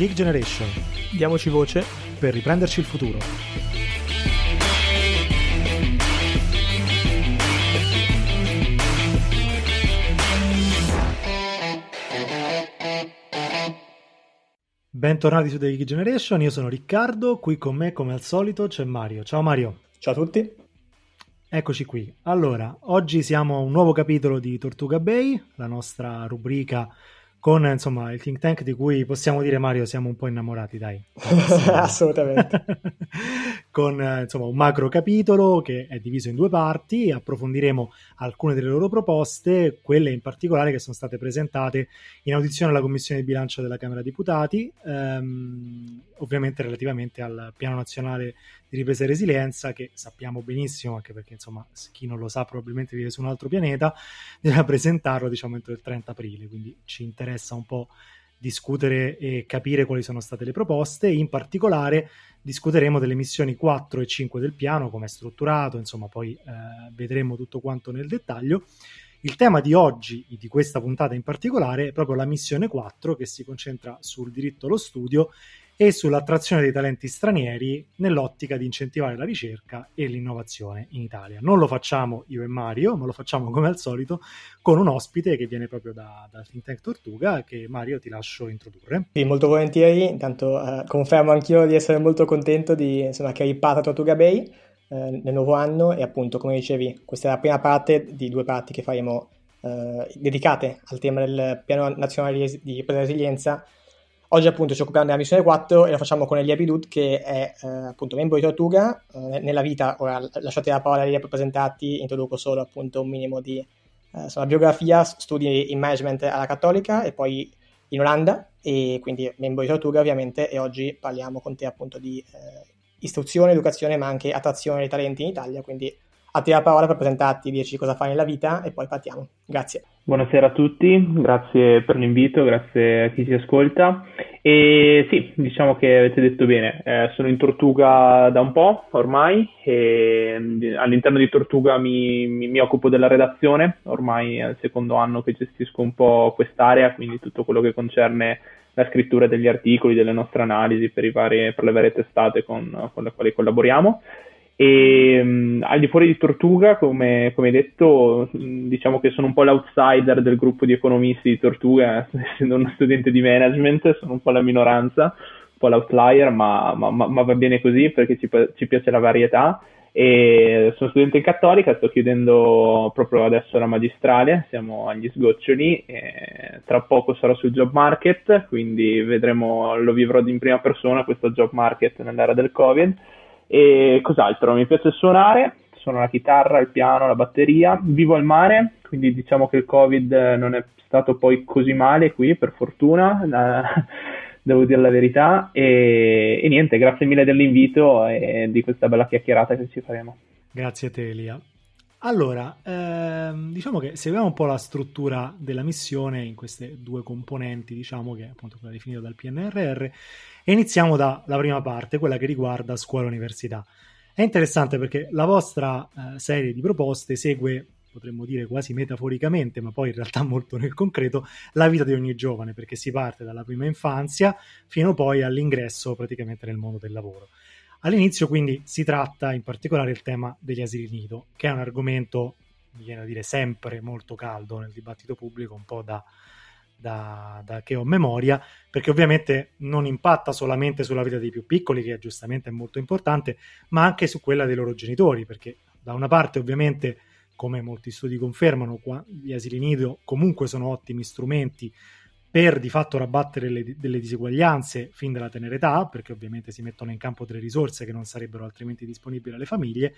Geek Generation. Diamoci voce per riprenderci il futuro. Bentornati su The Geek Generation, io sono Riccardo, qui con me come al solito c'è Mario. Ciao Mario. Ciao a tutti. Eccoci qui. Allora, oggi siamo a un nuovo capitolo di Tortuga Bay, la nostra rubrica con insomma il think tank di cui possiamo dire Mario siamo un po' innamorati dai. Assolutamente. Con insomma un macro capitolo che è diviso in due parti approfondiremo alcune delle loro proposte quelle in particolare che sono state presentate in audizione alla commissione di bilancio della Camera dei Deputati ehm, ovviamente relativamente al piano nazionale di ripresa e resilienza che sappiamo benissimo anche perché insomma chi non lo sa probabilmente vive su un altro pianeta bisogna presentarlo diciamo entro il 30 aprile. Quindi ci interessa un po' discutere e capire quali sono state le proposte. In particolare discuteremo delle missioni 4 e 5 del piano come è strutturato insomma poi eh, vedremo tutto quanto nel dettaglio. Il tema di oggi, di questa puntata in particolare, è proprio la missione 4 che si concentra sul diritto allo studio e sull'attrazione dei talenti stranieri nell'ottica di incentivare la ricerca e l'innovazione in Italia. Non lo facciamo io e Mario, ma lo facciamo come al solito con un ospite che viene proprio da, da Think Tortuga che Mario ti lascio introdurre. Sì, molto volentieri, intanto eh, confermo anch'io di essere molto contento di, insomma, che ripata Tortuga Bay eh, nel nuovo anno e appunto come dicevi questa è la prima parte di due parti che faremo eh, dedicate al tema del piano nazionale di resilienza Oggi appunto ci occupiamo della missione 4 e lo facciamo con Elia Bidut che è eh, appunto membro di Tortuga. Eh, nella vita, ora lasciate la parola a Elia per presentarti, introduco solo appunto un minimo di eh, insomma, biografia, studi in management alla Cattolica e poi in Olanda. E quindi membro di Tortuga ovviamente e oggi parliamo con te appunto di eh, istruzione, educazione ma anche attrazione dei talenti in Italia, quindi a te la parola per presentarti, dirci cosa fai nella vita e poi partiamo. Grazie. Buonasera a tutti, grazie per l'invito, grazie a chi ci ascolta. E sì, diciamo che avete detto bene, eh, sono in Tortuga da un po' ormai e mm, all'interno di Tortuga mi, mi, mi, occupo della redazione, ormai è il secondo anno che gestisco un po' quest'area, quindi tutto quello che concerne la scrittura degli articoli, delle nostre analisi per, vari, per le varie testate con, con le quali collaboriamo. E um, al di fuori di Tortuga, come, come detto, diciamo che sono un po' l'outsider del gruppo di economisti di Tortuga, essendo uno studente di management, sono un po' la minoranza, un po' l'outlier, ma, ma, ma va bene così perché ci, ci, piace la varietà. E sono studente in cattolica, sto chiudendo proprio adesso la magistrale, siamo agli sgoccioli, tra poco sarò sul job market, quindi vedremo, lo vivrò in prima persona questo job market nell'era del Covid e cos'altro? Mi piace suonare, suono la chitarra, il piano, la batteria, vivo al mare, quindi diciamo che il Covid non è stato poi così male qui, per fortuna, devo dire la verità. E, e niente, grazie mille dell'invito e di questa bella chiacchierata che ci faremo. Grazie a te Elia. Allora, ehm, diciamo che seguiamo un po' la struttura della missione in queste due componenti, diciamo che è appunto quella definita dal PNRR, e iniziamo dalla prima parte, quella che riguarda scuola e università. È interessante perché la vostra eh, serie di proposte segue, potremmo dire quasi metaforicamente, ma poi in realtà molto nel concreto, la vita di ogni giovane, perché si parte dalla prima infanzia fino poi all'ingresso praticamente nel mondo del lavoro. All'inizio quindi si tratta in particolare il tema degli asili nido, che è un argomento, mi viene a dire, sempre molto caldo nel dibattito pubblico, un po' da, da, da, che ho memoria, perché ovviamente non impatta solamente sulla vita dei più piccoli, che giustamente è molto importante, ma anche su quella dei loro genitori, perché da una parte ovviamente, come molti studi confermano, gli asili nido comunque sono ottimi strumenti per di fatto rabattere le, delle diseguaglianze fin dalla tenera età, perché ovviamente si mettono in campo delle risorse che non sarebbero altrimenti disponibili alle famiglie,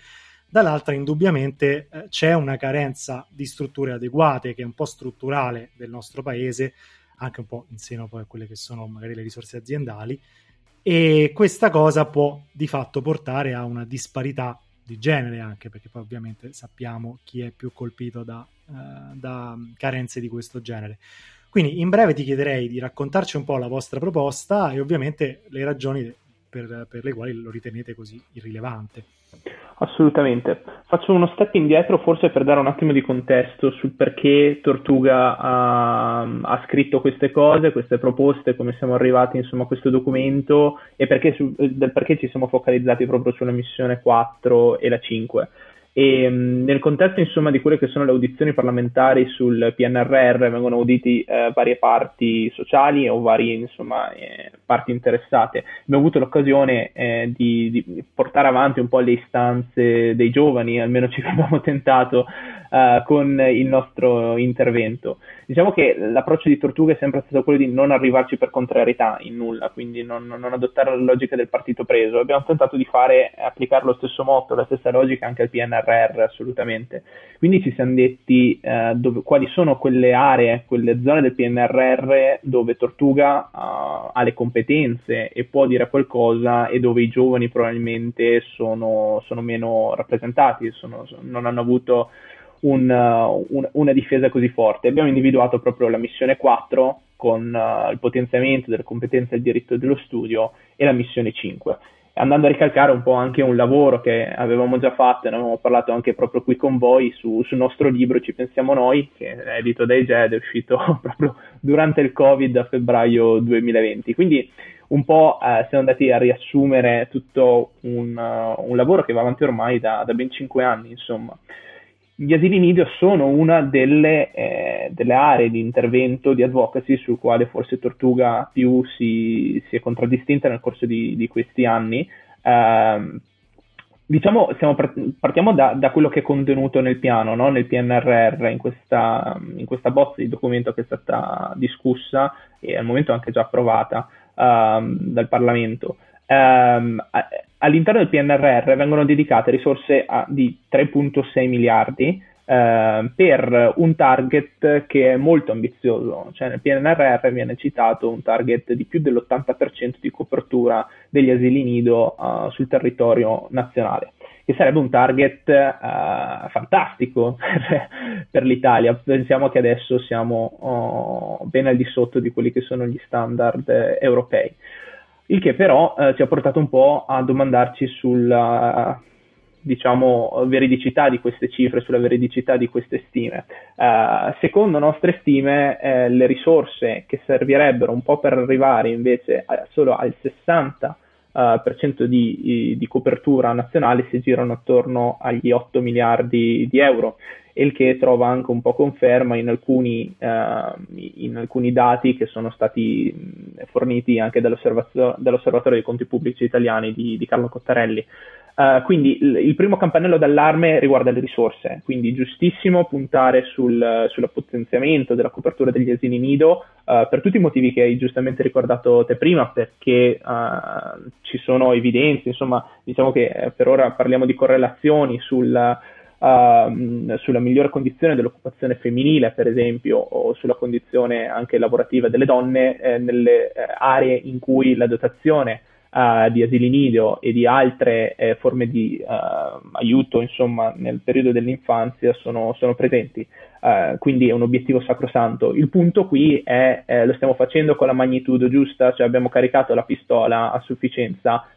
dall'altra indubbiamente eh, c'è una carenza di strutture adeguate che è un po' strutturale del nostro paese, anche un po' in seno poi a quelle che sono magari le risorse aziendali, e questa cosa può di fatto portare a una disparità di genere anche, perché poi ovviamente sappiamo chi è più colpito da, uh, da carenze di questo genere. Quindi in breve ti chiederei di raccontarci un po' la vostra proposta e ovviamente le ragioni per, per le quali lo ritenete così irrilevante. Assolutamente. Faccio uno step indietro forse per dare un attimo di contesto sul perché Tortuga ha, ha scritto queste cose, queste proposte, come siamo arrivati insomma, a questo documento e perché, su, del perché ci siamo focalizzati proprio sulla missione 4 e la 5. E nel contesto insomma di quelle che sono le audizioni parlamentari sul PNRR vengono auditi eh, varie parti sociali o varie insomma, eh, parti interessate. Abbiamo avuto l'occasione eh, di, di, portare avanti un po' le istanze dei giovani, almeno ci abbiamo tentato uh, con il nostro intervento. Diciamo che l'approccio di Tortuga è sempre stato quello di non arrivarci per contrarietà in nulla, quindi non, non adottare la logica del partito preso. Abbiamo tentato di fare, applicare lo stesso motto, la stessa logica anche al PNRR, assolutamente. Quindi ci siamo detti uh, dove, quali sono quelle aree, quelle zone del PNRR dove Tortuga uh, ha le competenze e può dire qualcosa e dove i giovani probabilmente sono, sono meno rappresentati, sono, non hanno avuto un, uh, un, una difesa così forte. Abbiamo individuato proprio la missione 4 con uh, il potenziamento delle competenze del diritto dello studio e la missione 5 andando a ricalcare un po' anche un lavoro che avevamo già fatto, ne avevamo parlato anche proprio qui con voi su, sul nostro libro Ci pensiamo noi, che è edito da IGED, è uscito proprio durante il Covid a febbraio 2020. Quindi un po' eh, siamo andati a riassumere tutto un, uh, un, lavoro che va avanti ormai da, da ben 5 anni, insomma gli asili nido sono una delle, eh, delle, aree di intervento di advocacy sul quale forse Tortuga più si, si è contraddistinta nel corso di, di questi anni. Uh, diciamo, part- partiamo da, da, quello che è contenuto nel piano, no? nel PNRR, in questa, in questa bozza di documento che è stata discussa e al momento anche già approvata uh, dal Parlamento. Um, all'interno del PNRR vengono dedicate risorse a, di 3.6 miliardi uh, per un target che è molto ambizioso, cioè nel PNRR viene citato un target di più dell'80% di copertura degli asili nido uh, sul territorio nazionale che sarebbe un target uh, fantastico per, per, l'Italia. Pensiamo che adesso siamo oh, ben al di sotto di quelli che sono gli standard eh, europei il che però eh, ci ha portato un po' a domandarci sulla diciamo, veridicità di queste cifre, sulla veridicità di queste stime. Uh, secondo nostre stime, eh, le risorse che servirebbero un po' per arrivare invece a, solo al 60% uh, di, di, copertura nazionale si girano attorno agli 8 miliardi di euro il che trova anche un po' conferma in alcuni, uh, in alcuni dati che sono stati forniti anche dall'osservatorio, dei conti pubblici italiani di, di Carlo Cottarelli. Uh, quindi il, il, primo campanello d'allarme riguarda le risorse, quindi giustissimo puntare sul, sul potenziamento della copertura degli asili nido uh, per tutti i motivi che hai giustamente ricordato te prima, perché uh, ci sono evidenze, insomma diciamo che per ora parliamo di correlazioni sul, uh, sulla migliore condizione dell'occupazione femminile, per esempio, o sulla condizione anche lavorativa delle donne eh, nelle eh, aree in cui la dotazione uh, di asili nido e di altre eh, forme di uh, aiuto, insomma, nel periodo dell'infanzia sono, sono presenti. Uh, quindi è un obiettivo sacrosanto. Il punto qui è eh, lo stiamo facendo con la magnitudo giusta, cioè abbiamo caricato la pistola a sufficienza?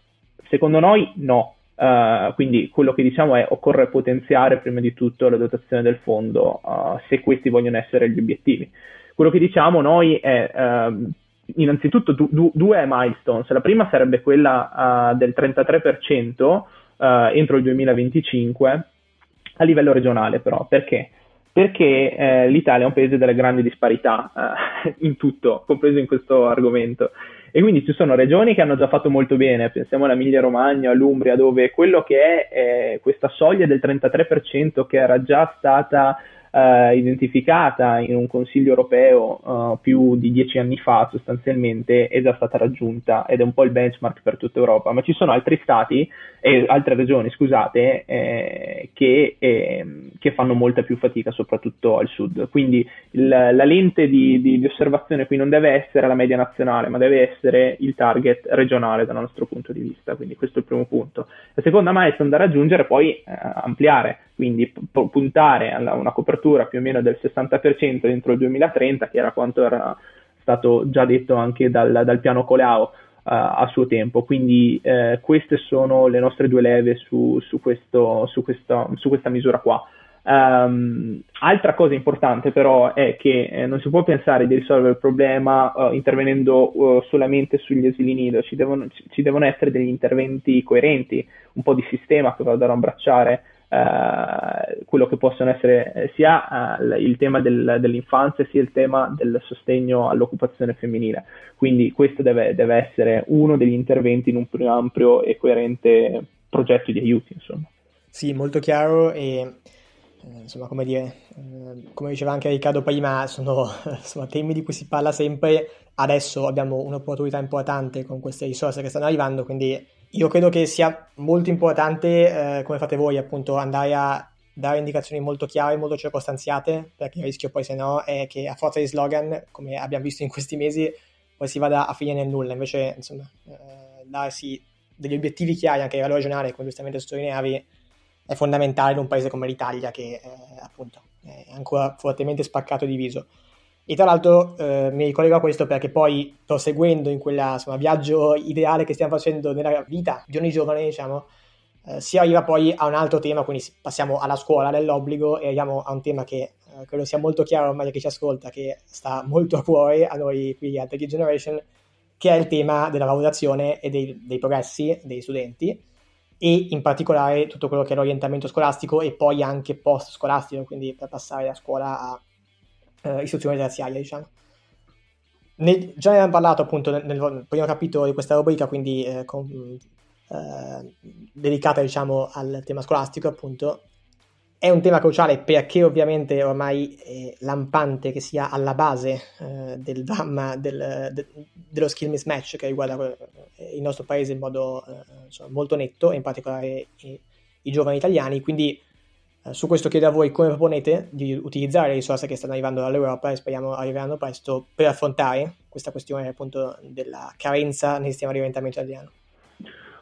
Secondo noi no, Uh, quindi quello che diciamo è occorre potenziare prima di tutto la dotazione del fondo uh, se questi vogliono essere gli obiettivi. Quello che diciamo noi è uh, innanzitutto du- du- due milestones. La prima sarebbe quella del 33% entro il 2025 a livello regionale però. Perché? Perché eh, l'Italia è un paese delle grandi disparità in tutto, compreso in questo argomento. E quindi ci sono regioni che hanno già fatto molto bene, pensiamo all'Emilia Romagna, all'Umbria, dove quello che è, è questa soglia del 33% che era già stata eh, identificata in un Consiglio europeo uh, più di dieci anni fa sostanzialmente è già stata raggiunta ed è un po' il benchmark per tutta Europa, ma ci sono altri stati e altre regioni, scusate, eh, che, eh, che, fanno molta più fatica, soprattutto al sud. Quindi il, la lente di, di, di, osservazione qui non deve essere la media nazionale, ma deve essere il target regionale dal nostro punto di vista. Quindi questo è il primo punto. La seconda milestone da raggiungere è poi eh, ampliare quindi p- puntare a una copertura più o meno del 60% entro il 2030, che era quanto era stato già detto anche dal, dal piano Coleao. a suo tempo. Quindi eh, queste sono le nostre due leve su, su, questo, su, questa, su questa misura qua. Um, altra cosa importante però è che eh, non si può pensare di risolvere il problema uh, intervenendo uh, solamente sugli asili nido, ci devono, ci, devono, essere degli interventi coerenti, un po' di sistema che vadano a abbracciare uh, quello che possono essere eh, sia il tema del, dell'infanzia sia il tema del sostegno all'occupazione femminile. Quindi questo deve, deve essere uno degli interventi in un più ampio e coerente progetto di aiuti. Insomma. Sì, molto chiaro e eh, insomma, come dire, eh, come diceva anche Riccardo prima, sono insomma, temi di cui si parla sempre. Adesso abbiamo un'opportunità importante con queste risorse che stanno arrivando, quindi io credo che sia molto importante, eh, come fate voi, appunto, andare a dare indicazioni molto chiare, molto circostanziate, perché il rischio poi se no è che a forza di slogan, come abbiamo visto in questi mesi, poi si vada a finire nel nulla. Invece, insomma, eh, darsi degli obiettivi chiari anche a livello regionale, come giustamente sottolineavi, è fondamentale in un paese come l'Italia che eh, appunto è ancora fortemente spaccato e diviso. E tra l'altro eh, mi ricollego a questo perché poi proseguendo in quel viaggio ideale che stiamo facendo nella vita di ogni giovane, diciamo, eh, si arriva poi a un altro tema, quindi passiamo alla scuola dell'obbligo e arriviamo a un tema che eh, credo sia molto chiaro ormai a chi ci ascolta, che sta molto a cuore a noi qui a The Generation, che è il tema della valutazione e dei, dei progressi dei studenti e in particolare tutto quello che è l'orientamento scolastico e poi anche post scolastico, quindi per passare da scuola a eh, istruzione terziaria, diciamo. Ne, già ne abbiamo parlato appunto nel, nel, primo capitolo di questa rubrica, quindi eh, con, eh, dedicata diciamo al tema scolastico, appunto, è un tema cruciale perché ovviamente ormai è lampante che sia alla base eh, del dramma del, de, dello skill mismatch che riguarda eh, il nostro paese in modo eh, insomma, molto netto e in particolare i, i giovani italiani. Quindi su questo chiedo a voi come proponete di utilizzare le risorse che stanno arrivando dall'Europa e speriamo arriveranno presto per affrontare questa questione appunto della carenza nel sistema di orientamento italiano.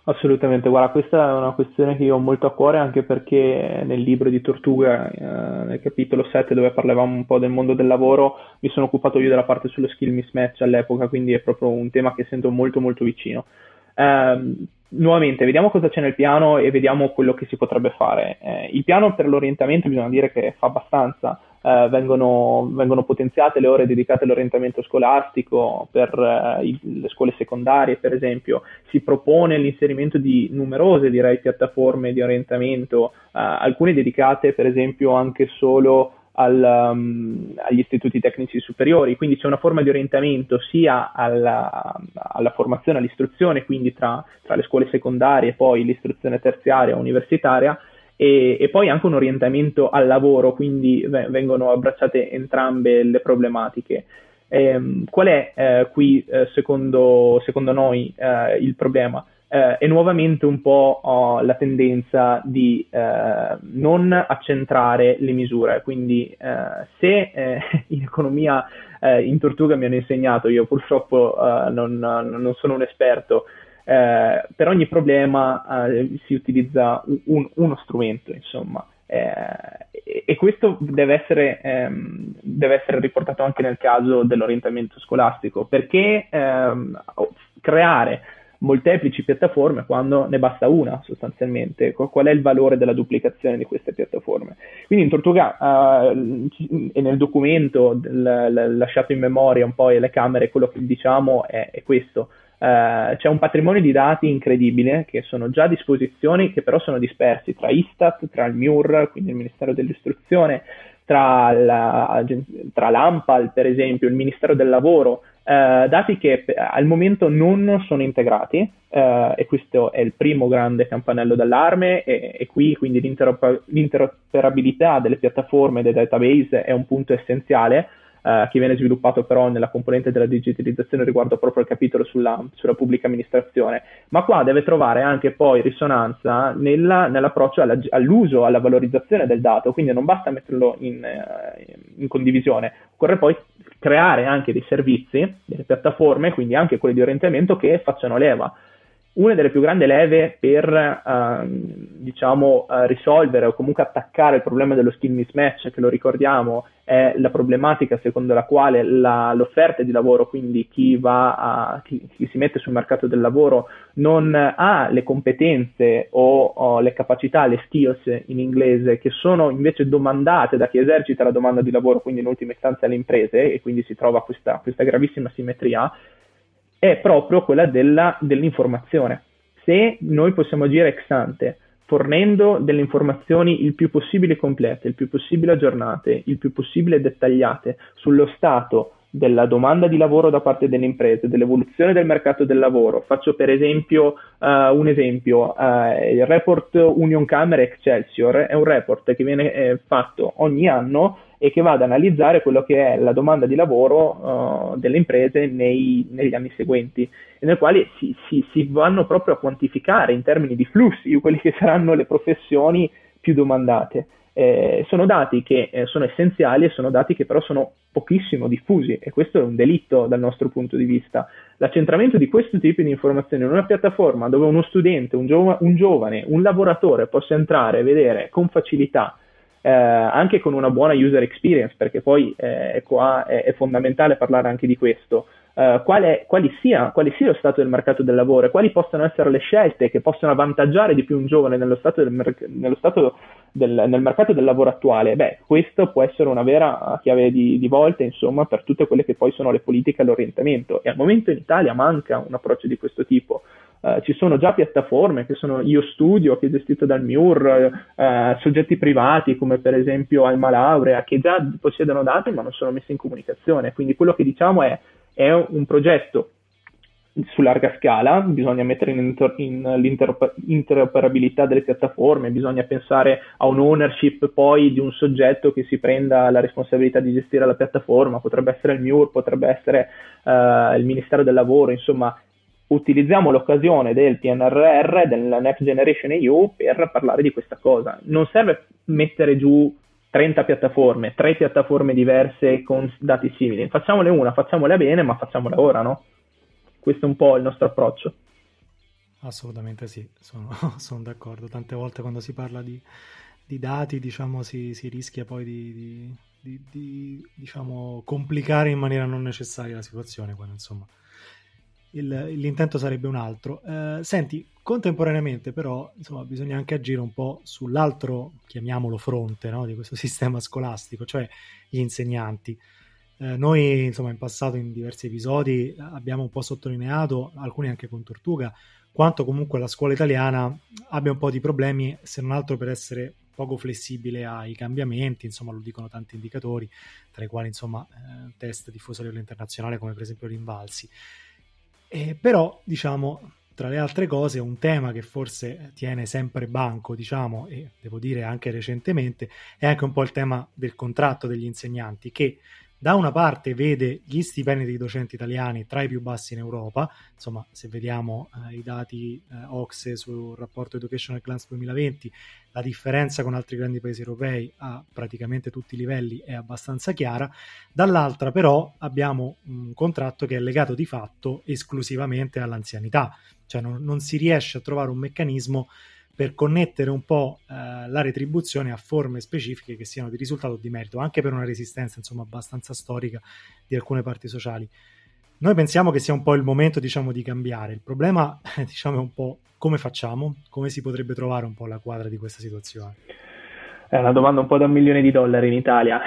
Assolutamente, guarda, questa è una questione che io ho molto a cuore anche perché nel libro di Tortuga, eh, nel capitolo 7 dove parlavamo un po' del mondo del lavoro, mi sono occupato io della parte sullo skill mismatch all'epoca, quindi è proprio un tema che sento molto molto vicino. Eh, nuovamente, vediamo cosa c'è nel piano e vediamo quello che si potrebbe fare. Eh, il piano per l'orientamento bisogna dire che fa abbastanza, eh, vengono, vengono, potenziate le ore dedicate all'orientamento scolastico per eh, il, le scuole secondarie, per esempio, si propone l'inserimento di numerose, direi, piattaforme di orientamento, eh, alcune dedicate, per esempio, anche solo al, um, agli istituti tecnici superiori, quindi c'è una forma di orientamento sia alla, alla formazione, all'istruzione, quindi tra, tra, le scuole secondarie e poi l'istruzione terziaria universitaria, e, e, poi anche un orientamento al lavoro, quindi vengono abbracciate entrambe le problematiche. Eh, qual è eh, qui, eh, secondo, secondo, noi, eh, il problema? Eh, è nuovamente un po' oh, la tendenza di eh, non accentrare le misure, quindi se in economia in Tortuga mi hanno insegnato, io purtroppo non, non sono un esperto, eh, per ogni problema eh, si utilizza un, uno strumento, insomma. Eh, e questo deve essere, ehm, deve essere, riportato anche nel caso dell'orientamento scolastico, perché ehm, creare molteplici piattaforme quando ne basta una sostanzialmente. Qual è il valore della duplicazione di queste piattaforme? Quindi in Tortuga uh, e nel documento del, lasciato in memoria un po' alle camere quello che diciamo è, è questo. Uh, c'è un patrimonio di dati incredibile che sono già a disposizione, che però sono dispersi tra Istat, tra il MIUR, quindi il Ministero dell'Istruzione, tra, la, tra l'AMPAL, per esempio, il Ministero del Lavoro, Uh, dati che al momento non sono integrati uh, e questo è il primo grande campanello d'allarme e, e qui quindi l'interoperabilità delle piattaforme, dei database è un punto essenziale eh, che viene sviluppato però nella componente della digitalizzazione riguardo proprio il capitolo sulla, sulla pubblica amministrazione, ma qua deve trovare anche poi risonanza nella, nell'approccio alla, all'uso, alla valorizzazione del dato, quindi non basta metterlo in, eh, in condivisione, occorre poi creare anche dei servizi, delle piattaforme, quindi anche quelli di orientamento che facciano leva una delle più grandi leve per uh, diciamo, uh, risolvere o comunque attaccare il problema dello skill mismatch, che lo ricordiamo è la problematica secondo la quale la, l'offerta di lavoro, quindi chi, a, chi, chi, si mette sul mercato del lavoro, non ha le competenze o, o, le capacità, le skills in inglese, che sono invece domandate da chi esercita la domanda di lavoro, quindi in ultima istanza alle imprese, e quindi si trova questa, questa gravissima simmetria è proprio quella della, dell'informazione. Se noi possiamo agire ex ante, fornendo delle informazioni il più possibile complete, il più possibile aggiornate, il più possibile dettagliate sullo stato della domanda di lavoro da parte delle imprese, dell'evoluzione del mercato del lavoro. Faccio per esempio uh, un esempio, uh, il report Union Camera Excelsior è un report che viene eh, fatto ogni anno e che va ad analizzare quello che è la domanda di lavoro uh, delle imprese nei, negli anni seguenti, nel quale si, si, si vanno proprio a quantificare in termini di flussi quelle che saranno le professioni più domandate. Eh, sono dati che eh, sono essenziali e sono dati che però sono pochissimo diffusi e questo è un delitto dal nostro punto di vista. L'accentramento di questo tipo di informazioni in una piattaforma dove uno studente, un, giov- un giovane, un lavoratore possa entrare e vedere con facilità eh, anche con una buona user experience, perché poi eh, qua è, è, fondamentale parlare anche di questo, eh, quale, sia, quale, sia, lo stato del mercato del lavoro e quali possano essere le scelte che possono avvantaggiare di più un giovane nello stato del, merc- nello stato del, nel mercato del lavoro attuale, beh, questo può essere una vera chiave di, di volta, insomma, per tutte quelle che poi sono le politiche e l'orientamento. E al momento in Italia manca un approccio di questo tipo. Uh, ci sono già piattaforme che sono Io Studio, che è gestito dal MIUR, uh, soggetti privati come per esempio Alma Laurea, che già possiedono dati ma non sono messi in comunicazione. Quindi quello che diciamo è, è un progetto su larga scala, bisogna mettere in, inter- in l'interoperabilità delle piattaforme, bisogna pensare a un ownership poi di un soggetto che si prenda la responsabilità di gestire la piattaforma, potrebbe essere il MIUR, potrebbe essere uh, il Ministero del Lavoro, insomma utilizziamo l'occasione del PNRR, del Next Generation EU per parlare di questa cosa. Non serve mettere giù 30 piattaforme, tre piattaforme diverse con dati simili, facciamole una, facciamole bene, ma facciamole ora, no? Questo è un po' il nostro approccio. Assolutamente sì, sono, sono d'accordo. Tante volte quando si parla di, di dati, diciamo, si, si, rischia poi di, di, di diciamo, complicare in maniera non necessaria la situazione, quando insomma il, l'intento sarebbe un altro. Eh, senti, contemporaneamente però insomma, bisogna anche agire un po' sull'altro, chiamiamolo fronte, no, di questo sistema scolastico, cioè gli insegnanti. Eh, noi, insomma, in passato in diversi episodi abbiamo un po' sottolineato, alcuni anche con Tortuga, quanto comunque la scuola italiana abbia un po' di problemi, se non altro per essere poco flessibile ai cambiamenti, insomma lo dicono tanti indicatori, tra i quali insomma eh, test diffusi a livello internazionale come per esempio l'Invalsi. Eh, però, diciamo, tra le altre cose, un tema che forse tiene sempre banco, diciamo, e devo dire anche recentemente, è anche un po' il tema del contratto degli insegnanti, che da una parte vede gli stipendi dei docenti italiani tra i più bassi in Europa, insomma se vediamo eh, i dati eh, OXE sul rapporto Educational Glance 2020, la differenza con altri grandi paesi europei a praticamente tutti i livelli è abbastanza chiara, dall'altra però abbiamo un contratto che è legato di fatto esclusivamente all'anzianità, cioè non, non si riesce a trovare un meccanismo per connettere un po' eh, la retribuzione a forme specifiche che siano di risultato o di merito, anche per una resistenza insomma abbastanza storica di alcune parti sociali. Noi pensiamo che sia un po' il momento diciamo di cambiare, il problema diciamo è un po' come facciamo, come si potrebbe trovare un po' la quadra di questa situazione. È una domanda un po' da un milione di dollari in Italia.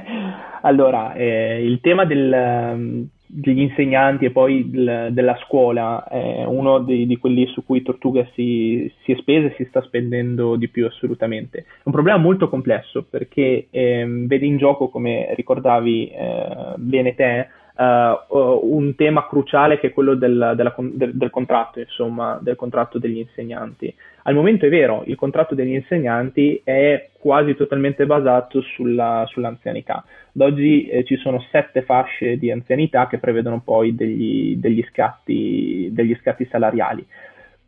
allora, eh, il tema del, degli insegnanti e poi del, della scuola è uno di, di, quelli su cui Tortuga si, si è spesa e si sta spendendo di più assolutamente. È un problema molto complesso perché eh, vede in gioco, come ricordavi eh, bene te, uh, un tema cruciale che è quello del, della, del, del, contratto, insomma, del contratto degli insegnanti. Al momento è vero, il contratto degli insegnanti è quasi totalmente basato sulla, sull'anzianità. Ad oggi eh, ci sono sette fasce di anzianità che prevedono poi degli, degli, scatti, degli scatti salariali.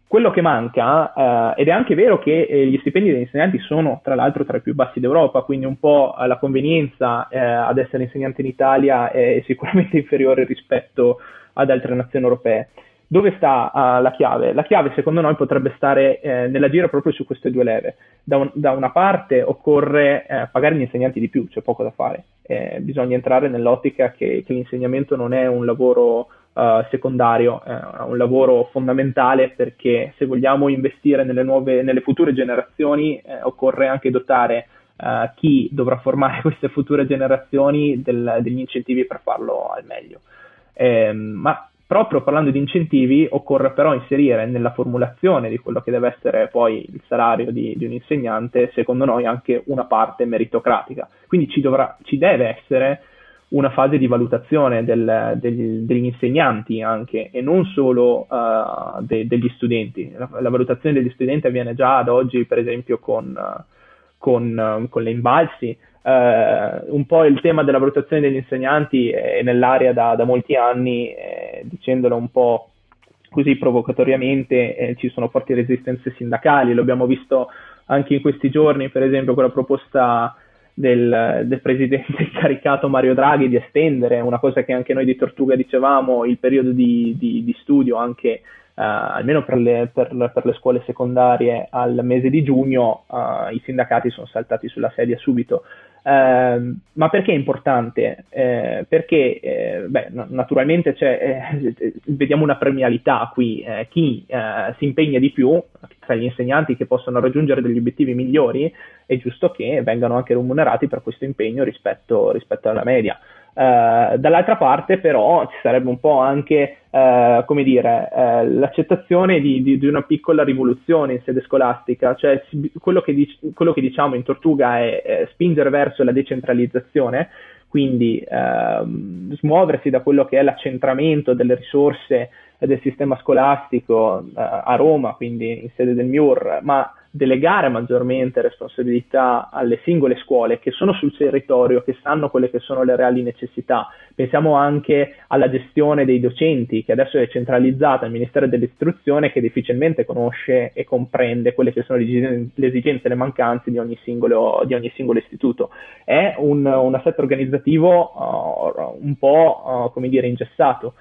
Quello che manca, eh, ed è anche vero che eh, gli stipendi degli insegnanti sono tra l'altro tra i più bassi d'Europa, quindi un po' la convenienza eh, ad essere insegnante in Italia è sicuramente inferiore rispetto ad altre nazioni europee. Dove sta uh, la chiave? La chiave secondo noi potrebbe stare eh, nell'agire proprio su queste due leve. Da, un, da una parte occorre eh, pagare gli insegnanti di più, c'è poco da fare. Eh, bisogna entrare nell'ottica che, che, l'insegnamento non è un lavoro uh, secondario, è un lavoro fondamentale perché se vogliamo investire nelle, nuove, nelle future generazioni eh, occorre anche dotare uh, chi dovrà formare queste future generazioni del, degli incentivi per farlo al meglio. Eh, ma proprio parlando di incentivi, occorre però inserire nella formulazione di quello che deve essere poi il salario di, di un insegnante, secondo noi, anche una parte meritocratica. Quindi ci, dovrà, ci deve essere una fase di valutazione del, degli, degli, insegnanti anche e non solo uh, de, degli studenti. La, la, valutazione degli studenti avviene già ad oggi, per esempio, con, uh, con, uh, con le imbalsi, eh, un po' il tema della valutazione degli insegnanti è nell'aria da, da molti anni, eh, dicendolo un po' così provocatoriamente, eh, ci sono forti resistenze sindacali, lo abbiamo visto anche in questi giorni, per esempio con la proposta del, del, presidente incaricato Mario Draghi di estendere, una cosa che anche noi di Tortuga dicevamo, il periodo di, di, di studio anche Uh, almeno per le, per, per le, scuole secondarie al mese di giugno uh, i sindacati sono saltati sulla sedia subito Uh, ma perché è importante? Uh, perché eh, beh, naturalmente eh, vediamo una premialità qui, eh, chi eh, si impegna di più tra gli insegnanti che possono raggiungere degli obiettivi migliori è giusto che vengano anche remunerati per questo impegno rispetto, rispetto alla media. Uh, dall'altra parte però ci sarebbe un po' anche uh, come dire, uh, l'accettazione di, di, di, una piccola rivoluzione in sede scolastica, cioè quello che, dic- quello che diciamo in Tortuga è, è, spingere verso la decentralizzazione, quindi ehm, smuoversi da quello che è l'accentramento delle risorse del sistema scolastico a Roma, quindi in sede del MIUR, ma delegare maggiormente responsabilità alle singole scuole che sono sul territorio, che sanno quelle che sono le reali necessità. Pensiamo anche alla gestione dei docenti, che adesso è centralizzata al Ministero dell'Istruzione, che difficilmente conosce e comprende quelle che sono le esigenze e le mancanze di ogni singolo, di ogni singolo istituto. È un, un assetto organizzativo uh, un po' uh, come dire ingessato.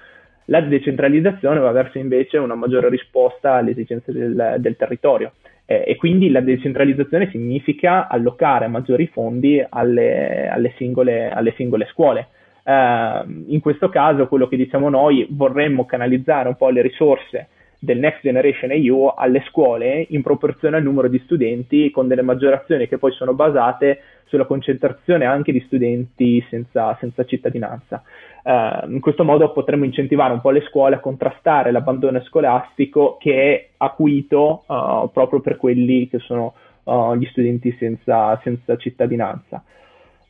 La decentralizzazione va verso invece una maggiore risposta alle esigenze del, del territorio eh, e quindi la decentralizzazione significa allocare maggiori fondi alle, alle, singole, alle singole, scuole. Eh, in questo caso quello che diciamo noi vorremmo canalizzare un po' le risorse del Next Generation EU alle scuole in proporzione al numero di studenti con delle maggiorazioni che poi sono basate sulla concentrazione anche di studenti senza, senza cittadinanza. Uh, in questo modo potremmo incentivare un po' le scuole a contrastare l'abbandono scolastico che è acuito uh, proprio per quelli che sono uh, gli studenti senza, senza, cittadinanza.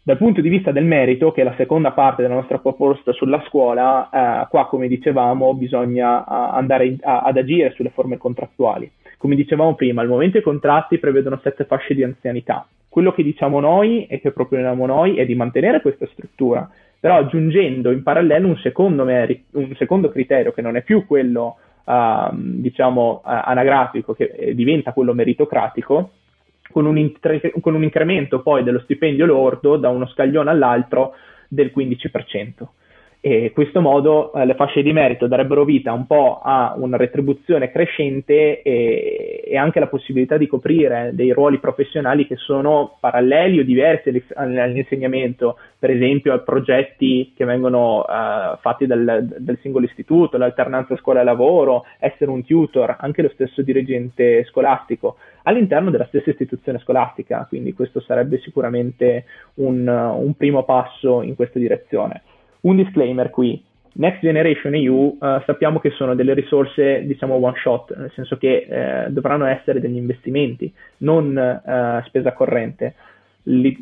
Dal punto di vista del merito, che è la seconda parte della nostra proposta sulla scuola, qua come dicevamo bisogna andare in, a, ad agire sulle forme contrattuali. Come dicevamo prima, al momento i contratti prevedono sette fasce di anzianità. Quello che diciamo noi e che proponiamo noi è di mantenere questa struttura, però aggiungendo in parallelo un secondo, meri- un secondo criterio che non è più quello uh, diciamo uh, anagrafico che eh, diventa quello meritocratico con un, intre- con un incremento poi dello stipendio lordo da uno scaglione all'altro del 15% e in questo modo eh, le fasce di merito darebbero vita un po' a una retribuzione crescente e, e, anche la possibilità di coprire dei ruoli professionali che sono paralleli o diversi all'insegnamento, per esempio a progetti che vengono uh, fatti dal, dal, singolo istituto, l'alternanza scuola-lavoro, essere un tutor, anche lo stesso dirigente scolastico all'interno della stessa istituzione scolastica, quindi questo sarebbe sicuramente un, un primo passo in questa direzione. Un disclaimer qui, Next Generation EU uh, sappiamo che sono delle risorse diciamo one shot, nel senso che uh, dovranno essere degli investimenti, non uh, spesa corrente. Li,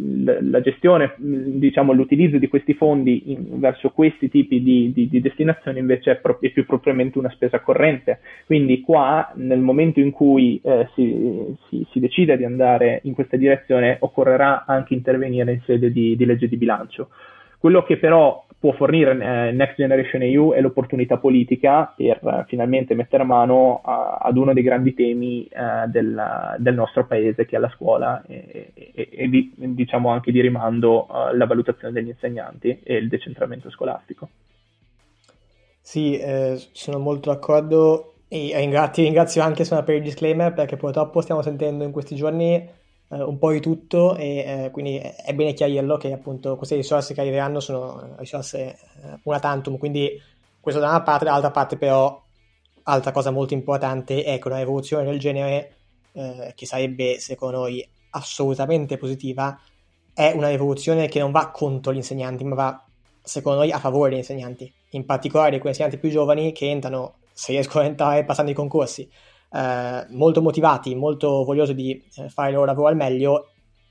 la gestione, diciamo l'utilizzo di questi fondi in, verso questi tipi di, di, di destinazioni invece è, pro, è, più propriamente una spesa corrente. Quindi qua nel momento in cui eh, si, si, si, decide di andare in questa direzione occorrerà anche intervenire in sede di, di legge di bilancio. Quello che però può fornire eh, Next Generation EU è l'opportunità politica per eh, finalmente mettere mano a, ad uno dei grandi temi eh, del, del, nostro paese che è la scuola e, e, e di, diciamo anche di rimando uh, la valutazione degli insegnanti e il decentramento scolastico. Sì, eh, sono molto d'accordo e ringrazio, anche per il disclaimer perché purtroppo stiamo sentendo in questi giorni eh, un po' di tutto e eh, quindi è bene chiarirlo che appunto queste risorse che arriveranno sono risorse eh, una tantum, quindi questo da una parte, dall'altra parte però altra cosa molto importante è che una rivoluzione del genere eh, che sarebbe secondo noi assolutamente positiva è una rivoluzione che non va contro gli insegnanti ma va secondo noi a favore degli insegnanti. In particolare di quei insegnanti più giovani che entrano se riescono a entrare passando i concorsi eh, molto motivati, molto vogliosi di eh, fare il loro lavoro al meglio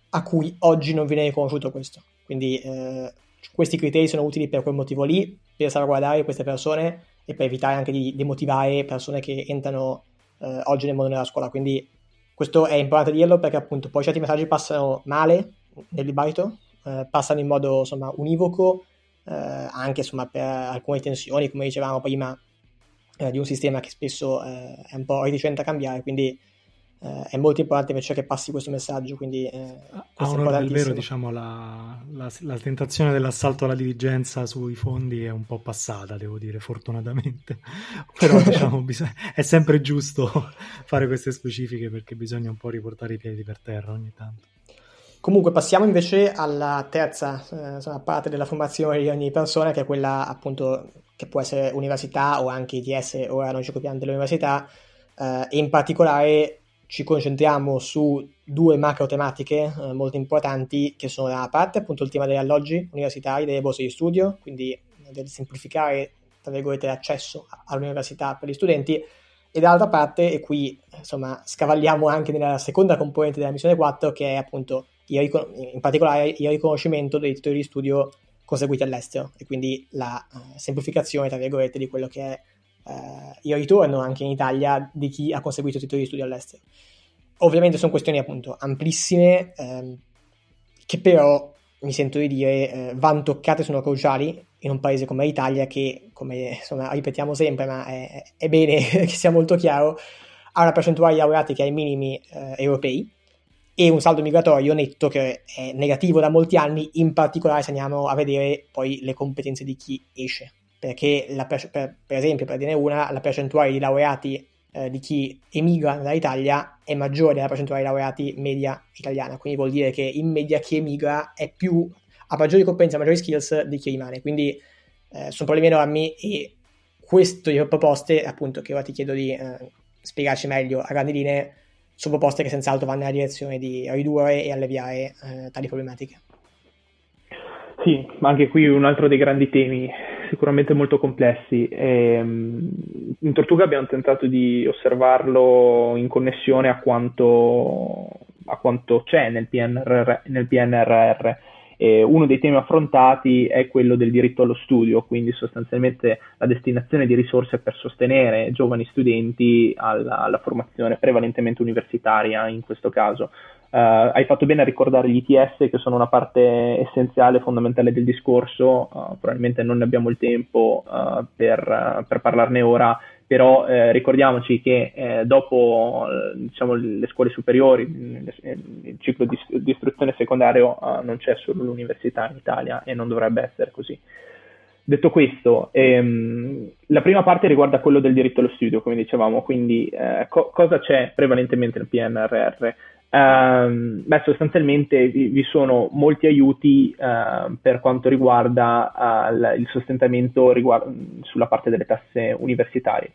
a cui oggi non viene riconosciuto questo quindi eh, questi criteri sono utili per quel motivo lì per salvaguardare queste persone e per evitare anche di demotivare persone che entrano eh, oggi nel mondo della scuola. Quindi questo è importante dirlo perché appunto poi certi messaggi passano male nel dibattito, eh, passano in modo insomma univoco, anche insomma per alcune tensioni, come dicevamo prima, eh, di un sistema che spesso eh, è un po' reticente a cambiare, quindi eh, è molto importante invece che passi questo messaggio. Quindi, eh, a onore del vero, diciamo, la, la, la, tentazione dell'assalto alla diligenza sui fondi è un po' passata, devo dire, fortunatamente. Però diciamo, bisog- è sempre giusto fare queste specifiche perché bisogna un po' riportare i piedi per terra ogni tanto. Comunque passiamo invece alla terza eh, parte della formazione di ogni persona, che è quella appunto che può essere università o anche ITS, ora noi ci occupiamo dell'università, eh, e in particolare ci concentriamo su due macro tematiche eh, molto importanti che sono da una parte appunto il tema degli alloggi universitari, delle borse di studio, quindi del semplificare tra virgolette l'accesso all'università per gli studenti e dall'altra parte, e qui insomma scavalliamo anche nella seconda componente della missione 4 che è appunto in particolare il riconoscimento dei titoli di studio conseguiti all'estero e quindi la uh, semplificazione tra virgolette di quello che è eh, il ritorno anche in Italia di chi ha conseguito titoli di studio all'estero. Ovviamente sono questioni appunto amplissime ehm, che però mi sento di dire eh, vanno toccate, sono cruciali in un paese come l'Italia che, come insomma, ripetiamo sempre, ma è, è bene che sia molto chiaro, ha una percentuale di laureati che è ai minimi eh, europei e un saldo migratorio netto che è negativo da molti anni, in particolare se andiamo a vedere poi le competenze di chi esce. Perché per, per, per, esempio, per dire una, la percentuale di laureati eh, di chi emigra dall'Italia è maggiore della percentuale di laureati media italiana, quindi vuol dire che in media chi emigra più, ha maggiori competenze, maggiori skills di chi rimane, quindi eh, sono problemi enormi e queste proposte, appunto, che ora ti chiedo di eh, spiegarci meglio a grandi linee, sono proposte che senz'altro vanno nella direzione di ridurre e alleviare eh, tali problematiche. Sì, ma anche qui un altro dei grandi temi sicuramente molto complessi. E, ehm, in Tortuga abbiamo tentato di osservarlo in connessione a quanto, a quanto c'è nel PNRR. Nel PNRR. E uno dei temi affrontati è quello del diritto allo studio, quindi sostanzialmente la destinazione di risorse per sostenere giovani studenti alla, alla formazione prevalentemente universitaria in questo caso. Uh, hai fatto bene a ricordare gli ITS che sono una parte essenziale, fondamentale del discorso, uh, probabilmente non ne abbiamo il tempo uh, per, per, parlarne ora, però eh, ricordiamoci che eh, dopo diciamo, le scuole superiori, il ciclo di, di istruzione secondario non c'è solo l'università in Italia e non dovrebbe essere così. Detto questo, ehm, la prima parte riguarda quello del diritto allo studio, come dicevamo, quindi eh, co- cosa c'è prevalentemente nel PNRR? Uh, beh, sostanzialmente vi, vi, sono molti aiuti uh, per quanto riguarda uh, il sostentamento riguard- sulla parte delle tasse universitarie.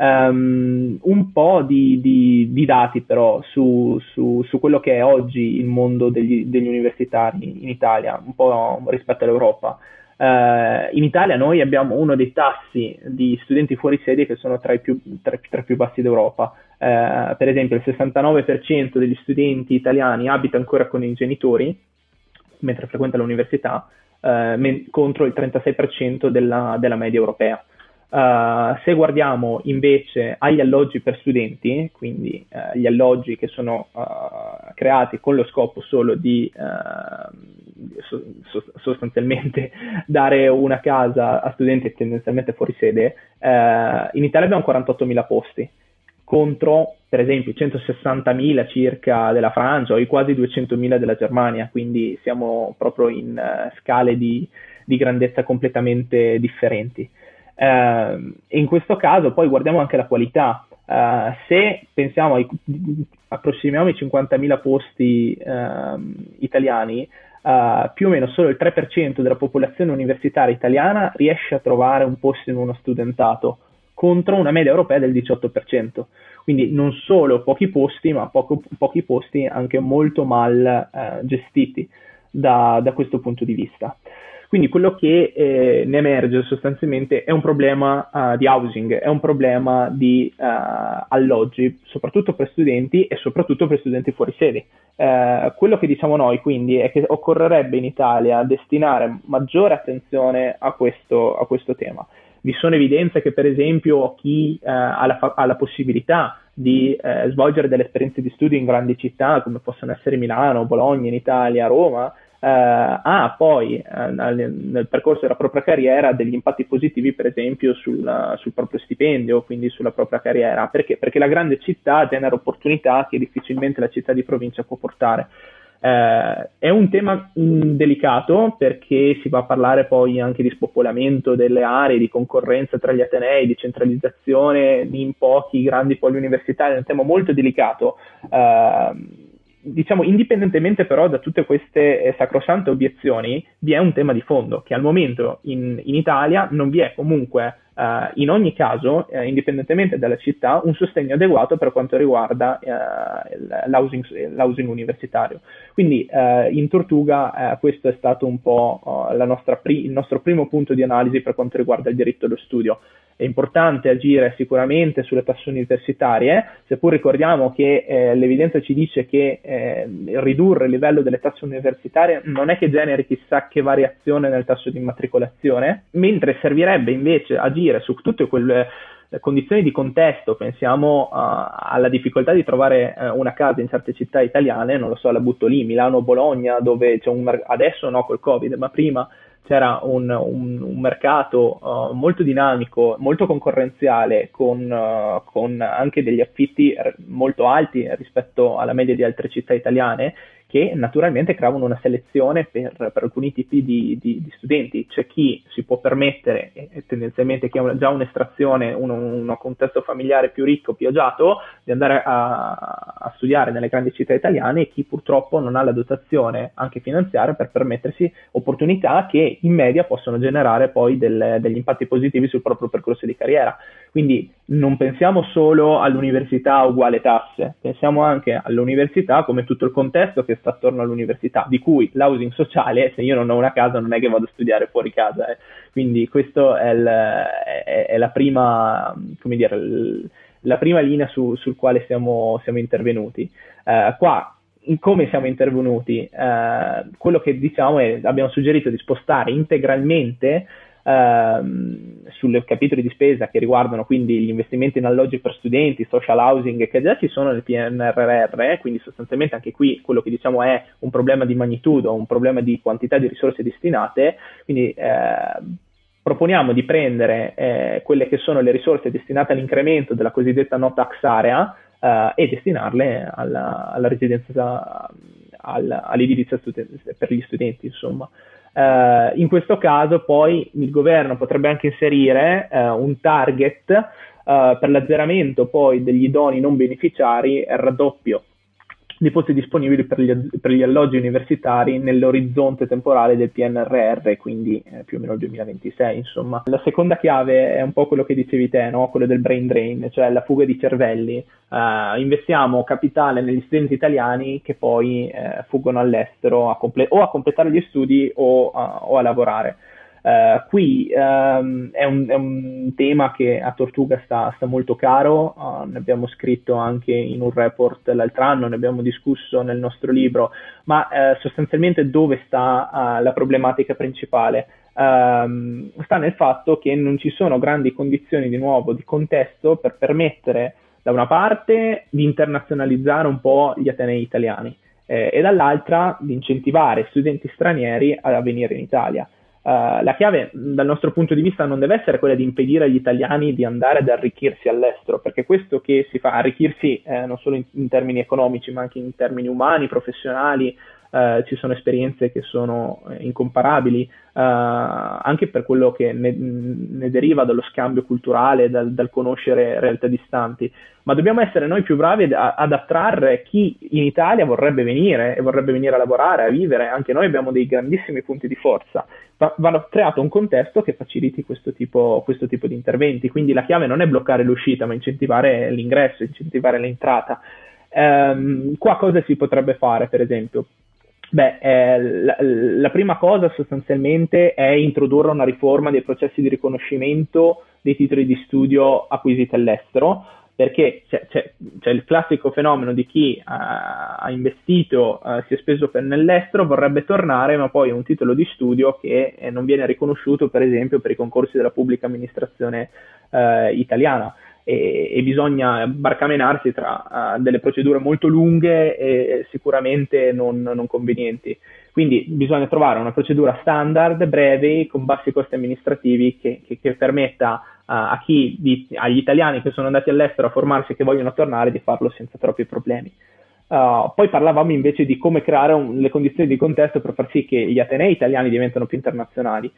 Um, un po' di, di, di dati però su, su, su, quello che è oggi il mondo degli, degli universitari in Italia, un po' rispetto all'Europa. Uh, in Italia noi abbiamo uno dei tassi di studenti fuori sede che sono tra i più, tra, tra i più bassi d'Europa. Uh, per esempio, il 69% degli studenti italiani abita ancora con i genitori mentre frequenta l'università, uh, men- contro il 36% della, della media europea. Uh, se guardiamo invece agli alloggi per studenti, quindi uh, gli alloggi che sono uh, creati con lo scopo solo di so- sostanzialmente dare una casa a studenti tendenzialmente fuori sede, in Italia abbiamo 48.000 posti contro per esempio i 160.000 circa della Francia o i quasi 200.000 della Germania, quindi siamo proprio in scale di, di grandezza completamente differenti. Eh, in questo caso poi guardiamo anche la qualità. Uh, se pensiamo ai, approssimiamo i 50.000 posti uh, italiani, uh, più o meno solo il 3% della popolazione universitaria italiana riesce a trovare un posto in uno studentato contro una media europea del 18%. Quindi non solo pochi posti, ma poco, pochi posti anche molto mal eh, gestiti da, da, questo punto di vista. Quindi quello che eh, ne emerge sostanzialmente è un problema uh, di housing, è un problema di uh, alloggi, soprattutto per studenti e soprattutto per studenti fuori sede. Uh, quello che diciamo noi quindi è che occorrerebbe in Italia destinare maggiore attenzione a questo, a questo tema vi sono evidenze che per esempio chi ha, la, ha, la, possibilità di eh, svolgere delle esperienze di studio in grandi città come possono essere Milano, Bologna in Italia, Roma, ha poi eh, nel, nel, percorso della propria carriera degli impatti positivi per esempio sul, sul, proprio stipendio, quindi sulla propria carriera. Perché? Perché la grande città genera opportunità che difficilmente la città di provincia può portare. Eh, è un tema mh, mm, delicato perché si va a parlare poi anche di spopolamento delle aree, di concorrenza tra gli atenei, di centralizzazione in pochi grandi poli universitari, è un tema molto delicato. Eh, diciamo, indipendentemente però da tutte queste eh, sacrosante obiezioni, vi è un tema di fondo che al momento in, in Italia non vi è comunque Uh, in ogni caso, uh, indipendentemente dalla città, un sostegno adeguato per quanto riguarda uh, l'housing, l'housing, universitario. Quindi in Tortuga questo è stato un po' pri- il nostro primo punto di analisi per quanto riguarda il diritto allo studio. È importante agire sicuramente sulle tasse universitarie, seppur ricordiamo che eh, l'evidenza ci dice che eh, ridurre il livello delle tasse universitarie non è che generi chissà che variazione nel tasso di immatricolazione, mentre servirebbe invece agire su tutte quelle condizioni di contesto, pensiamo uh, alla difficoltà di trovare uh, una casa in certe città italiane, non lo so, la butto lì, Milano, Bologna, dove c'è un mer- adesso no col Covid, ma prima c'era un, un, un mercato uh, molto dinamico, molto concorrenziale, con, con, anche degli affitti molto alti rispetto alla media di altre città italiane che naturalmente creavano una selezione per, per alcuni tipi di, di, di, studenti. C'è chi si può permettere, e tendenzialmente chi ha già un'estrazione, un, un, contesto familiare più ricco, più agiato, di andare a, a, studiare nelle grandi città italiane e chi purtroppo non ha la dotazione anche finanziaria per permettersi opportunità che in media possono generare poi del, degli impatti positivi sul proprio percorso di carriera. Quindi non pensiamo solo all'università uguale tasse, pensiamo anche all'università come tutto il contesto che sta attorno all'università, di cui l'housing sociale, se io non ho una casa non è che vado a studiare fuori casa, eh. quindi questa è, è, è, la prima, come dire, l, la prima linea su, sul quale siamo, siamo intervenuti. Uh, qua come siamo intervenuti? Uh, quello che diciamo è abbiamo suggerito di spostare integralmente ehm, sulle capitoli di spesa che riguardano quindi gli investimenti in alloggi per studenti, social housing che già ci sono nel PNRR, quindi sostanzialmente anche qui quello che diciamo è un problema di magnitudo, un problema di quantità di risorse destinate, quindi eh, proponiamo di prendere eh, quelle che sono le risorse destinate all'incremento della cosiddetta no tax area eh, e destinarle alla, alla residenza, al, all'edilizia studen- per gli studenti, insomma. Uh, in questo caso poi il governo potrebbe anche inserire uh, un target uh, per l'azzeramento poi degli idoni non beneficiari, raddoppio di posti disponibili per gli, per gli, alloggi universitari nell'orizzonte temporale del PNRR, quindi eh, più o meno il 2026. Insomma. La seconda chiave è un po' quello che dicevi te, no? quello del brain drain, cioè la fuga di cervelli. Uh, investiamo capitale negli studenti italiani che poi eh, fuggono all'estero a comple- o a completare gli studi o, a, o a lavorare. Uh, qui um, è, un, è, un, tema che a Tortuga sta, sta molto caro, uh, ne abbiamo scritto anche in un report l'altro anno, ne abbiamo discusso nel nostro libro, ma uh, sostanzialmente dove sta la problematica principale? Um, sta nel fatto che non ci sono grandi condizioni di nuovo di contesto per permettere da una parte di internazionalizzare un po' gli atenei italiani eh, e dall'altra di incentivare studenti stranieri a venire in Italia. Uh, la chiave dal nostro punto di vista non deve essere quella di impedire agli italiani di andare ad arricchirsi all'estero, perché questo che si fa, arricchirsi eh, non solo in, in, termini economici, ma anche in termini umani, professionali, eh, ci sono esperienze che sono eh, incomparabili, eh, anche per quello che ne, ne, deriva dallo scambio culturale, dal, dal, conoscere realtà distanti, ma dobbiamo essere noi più bravi ad, ad, attrarre chi in Italia vorrebbe venire e vorrebbe venire a lavorare, a vivere, anche noi abbiamo dei grandissimi punti di forza, va, va creato un contesto che faciliti questo tipo, questo tipo di interventi, quindi la chiave non è bloccare l'uscita, ma incentivare l'ingresso, incentivare l'entrata. Um, qua cosa si potrebbe fare, per esempio? Beh, eh, la, la, prima cosa sostanzialmente è introdurre una riforma dei processi di riconoscimento dei titoli di studio acquisiti all'estero, perché c'è, c'è, c'è il classico fenomeno di chi uh, ha investito, uh, si è speso per nell'estero, vorrebbe tornare, ma poi ha un titolo di studio che eh, non viene riconosciuto, per esempio, per i concorsi della pubblica amministrazione uh, italiana e, e bisogna barcamenarsi tra uh, delle procedure molto lunghe e sicuramente non, non, convenienti. Quindi bisogna trovare una procedura standard, breve, con bassi costi amministrativi che, che, che permetta uh, chi, di, agli italiani che sono andati all'estero a formarsi e che vogliono tornare di farlo senza troppi problemi. Uh, poi parlavamo invece di come creare un, le condizioni di contesto per far sì che gli atenei italiani diventano più internazionali.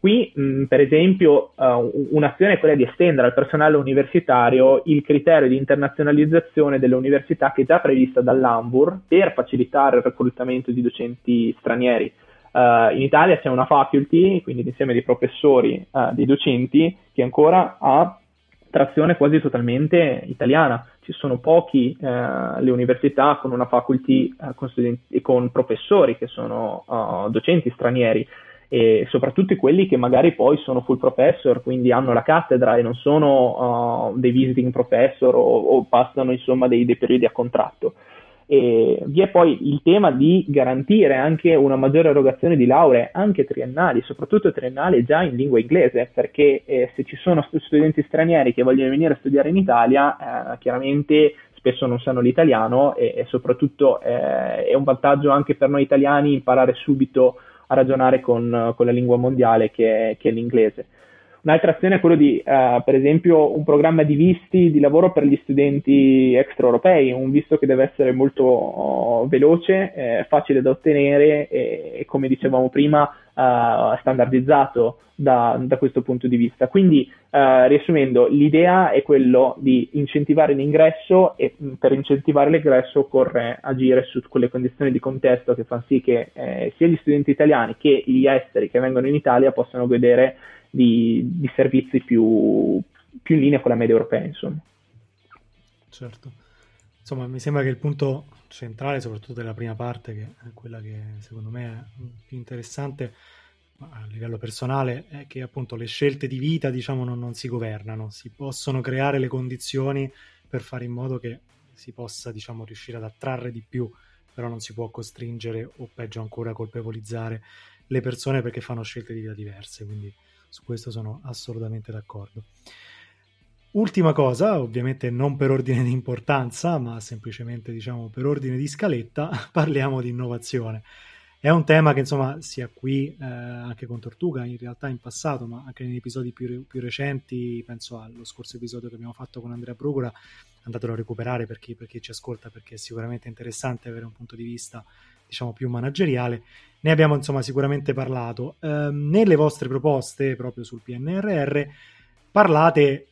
Qui, mh, per esempio, uh, un'azione è quella di estendere al personale universitario il criterio di internazionalizzazione delle università che è già prevista dall'ANVUR per facilitare il reclutamento di docenti stranieri. Uh, in Italia c'è una faculty, quindi l'insieme di professori, uh, di docenti, che ancora ha trazione quasi totalmente italiana. Ci sono pochi uh, le università con una faculty con, studenti, con professori che sono docenti stranieri e soprattutto quelli che magari poi sono full professor, quindi hanno la cattedra e non sono uh, dei visiting professor o, o passano insomma dei, dei, periodi a contratto. E vi è poi il tema di garantire anche una maggiore erogazione di lauree, anche triennali, soprattutto triennali già in lingua inglese, perché eh, se ci sono studenti stranieri che vogliono venire a studiare in Italia, eh, chiaramente spesso non sanno l'italiano e, e soprattutto eh, è un vantaggio anche per noi italiani imparare subito a ragionare con, con la lingua mondiale che è, che è, l'inglese. Un'altra azione è quello di, uh, per esempio, un programma di visti di lavoro per gli studenti extraeuropei, un visto che deve essere molto uh, veloce, eh, facile da ottenere e, e, come dicevamo prima, uh, standardizzato da, da, questo punto di vista. Quindi, uh, riassumendo, l'idea è quello di incentivare l'ingresso e mm, per incentivare l'ingresso occorre agire su quelle condizioni di contesto che fanno sì che eh, sia gli studenti italiani che gli esteri che vengono in Italia possano godere di, di servizi più, più in linea con la media europea, insomma. Certo. Insomma, mi sembra che il punto centrale, soprattutto della prima parte, che è quella che secondo me è più interessante, a livello personale è che appunto le scelte di vita diciamo non, non, si governano, si possono creare le condizioni per fare in modo che si possa diciamo riuscire ad attrarre di più, però non si può costringere o peggio ancora colpevolizzare le persone perché fanno scelte di vita diverse, quindi su questo sono assolutamente d'accordo. Ultima cosa, ovviamente non per ordine di importanza, ma semplicemente diciamo per ordine di scaletta, parliamo di innovazione. È un tema che insomma sia qui eh, anche con Tortuga, in realtà in passato, ma anche negli episodi più, più, recenti, penso allo scorso episodio che abbiamo fatto con Andrea Brugura, andatelo a recuperare per chi, per chi ci ascolta perché è sicuramente interessante avere un punto di vista diciamo più manageriale. Ne abbiamo insomma sicuramente parlato. Eh, nelle vostre proposte proprio sul PNRR parlate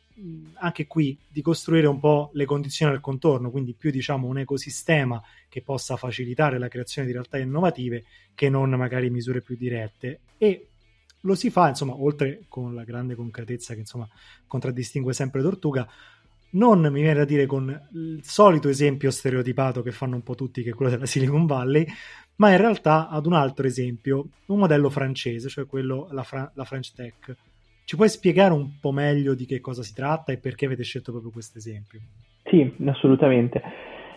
anche qui di costruire un po' le condizioni al contorno, quindi più diciamo un ecosistema che possa facilitare la creazione di realtà innovative che non magari misure più dirette. E lo si fa insomma oltre con la grande concretezza che insomma contraddistingue sempre Tortuga non mi viene da dire con il solito esempio stereotipato che fanno un po' tutti che è quello della Silicon Valley ma in realtà ad un altro esempio un modello francese cioè quello la, Fra- la French Tech ci puoi spiegare un po' meglio di che cosa si tratta e perché avete scelto proprio questo esempio? Sì, assolutamente.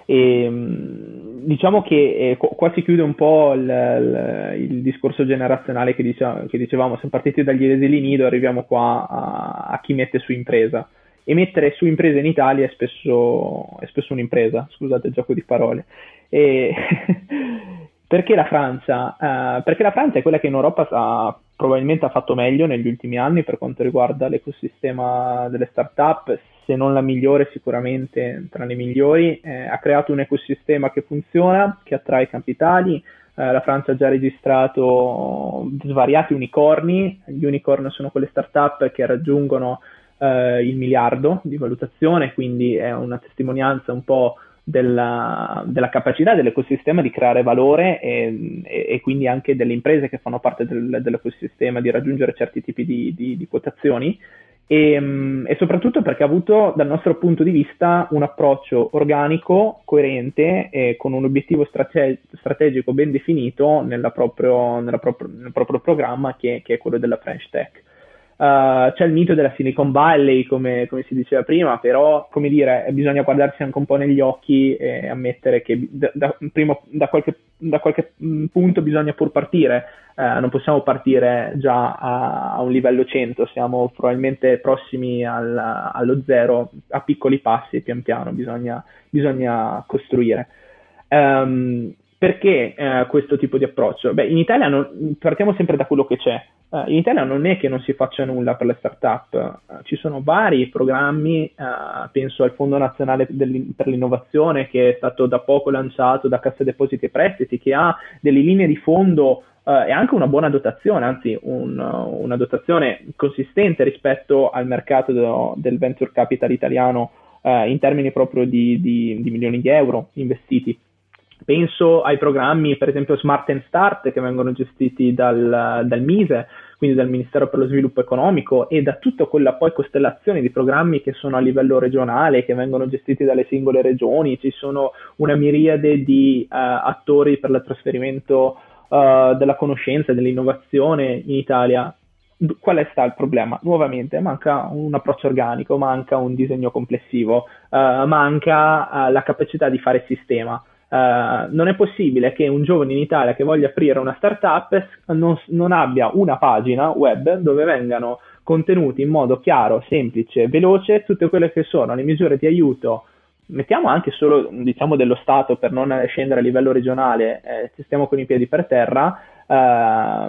E, ehm, diciamo che eh, qua si chiude un po' il, il, il discorso generazionale che, dicevamo, che dicevamo, siamo partiti dagli esili nido, arriviamo qua a, a, chi mette su impresa. E mettere su impresa in Italia è spesso, è spesso un'impresa, scusate il gioco di parole. E perché la Francia? Uh, perché la Francia è quella che in Europa ha, probabilmente ha fatto meglio negli ultimi anni per quanto riguarda l'ecosistema delle start-up, se non la migliore sicuramente tra le migliori, eh, ha creato un ecosistema che funziona, che attrae capitali, eh, la Francia ha già registrato svariati unicorni, gli unicorn sono quelle start-up che raggiungono eh, il miliardo di valutazione, quindi è una testimonianza un po' della, della capacità dell'ecosistema di creare valore e, e, e, quindi anche delle imprese che fanno parte del, dell'ecosistema di raggiungere certi tipi di, di, di quotazioni e, e, soprattutto perché ha avuto dal nostro punto di vista un approccio organico, coerente e con un obiettivo strate- strategico ben definito proprio, proprio, nel proprio programma che, che, è quello della French Tech. Uh, c'è il mito della Silicon Valley, come, come, si diceva prima, però, come dire, bisogna guardarsi anche un po' negli occhi e ammettere che da, da, primo, da, qualche, da qualche, mm, punto bisogna pur partire. Uh, non possiamo partire già a, a, un livello 100, siamo probabilmente prossimi al, allo zero a piccoli passi, pian piano, bisogna, bisogna costruire. Um, perché uh, questo tipo di approccio? Beh, in Italia non, partiamo sempre da quello che c'è. Uh, in Italia non è che non si faccia nulla per le start-up, uh, ci sono vari programmi, uh, penso al Fondo Nazionale per l'Innovazione che è stato da poco lanciato da Cassa Depositi e Prestiti, che ha delle linee di fondo e anche una buona dotazione, anzi un, una dotazione consistente rispetto al mercato do, del venture capital italiano in termini proprio di, di, di milioni di euro investiti. Penso ai programmi, per esempio Smart and Start, che vengono gestiti dal, dal Mise, quindi dal Ministero per lo Sviluppo Economico, e da tutta quella poi costellazione di programmi che sono a livello regionale, che vengono gestiti dalle singole regioni. Ci sono una miriade di uh, attori per il trasferimento uh, della conoscenza, dell'innovazione in Italia. Qual è stato il problema? Nuovamente manca un approccio organico, manca un disegno complessivo, uh, manca la capacità di fare sistema. Uh, non è possibile che un giovane in Italia che voglia aprire una startup non, non abbia una pagina web dove vengano contenuti in modo chiaro, semplice, veloce tutte quelle che sono le misure di aiuto. Mettiamo anche solo diciamo dello Stato per non scendere a livello regionale, eh, stiamo con i piedi per terra, eh,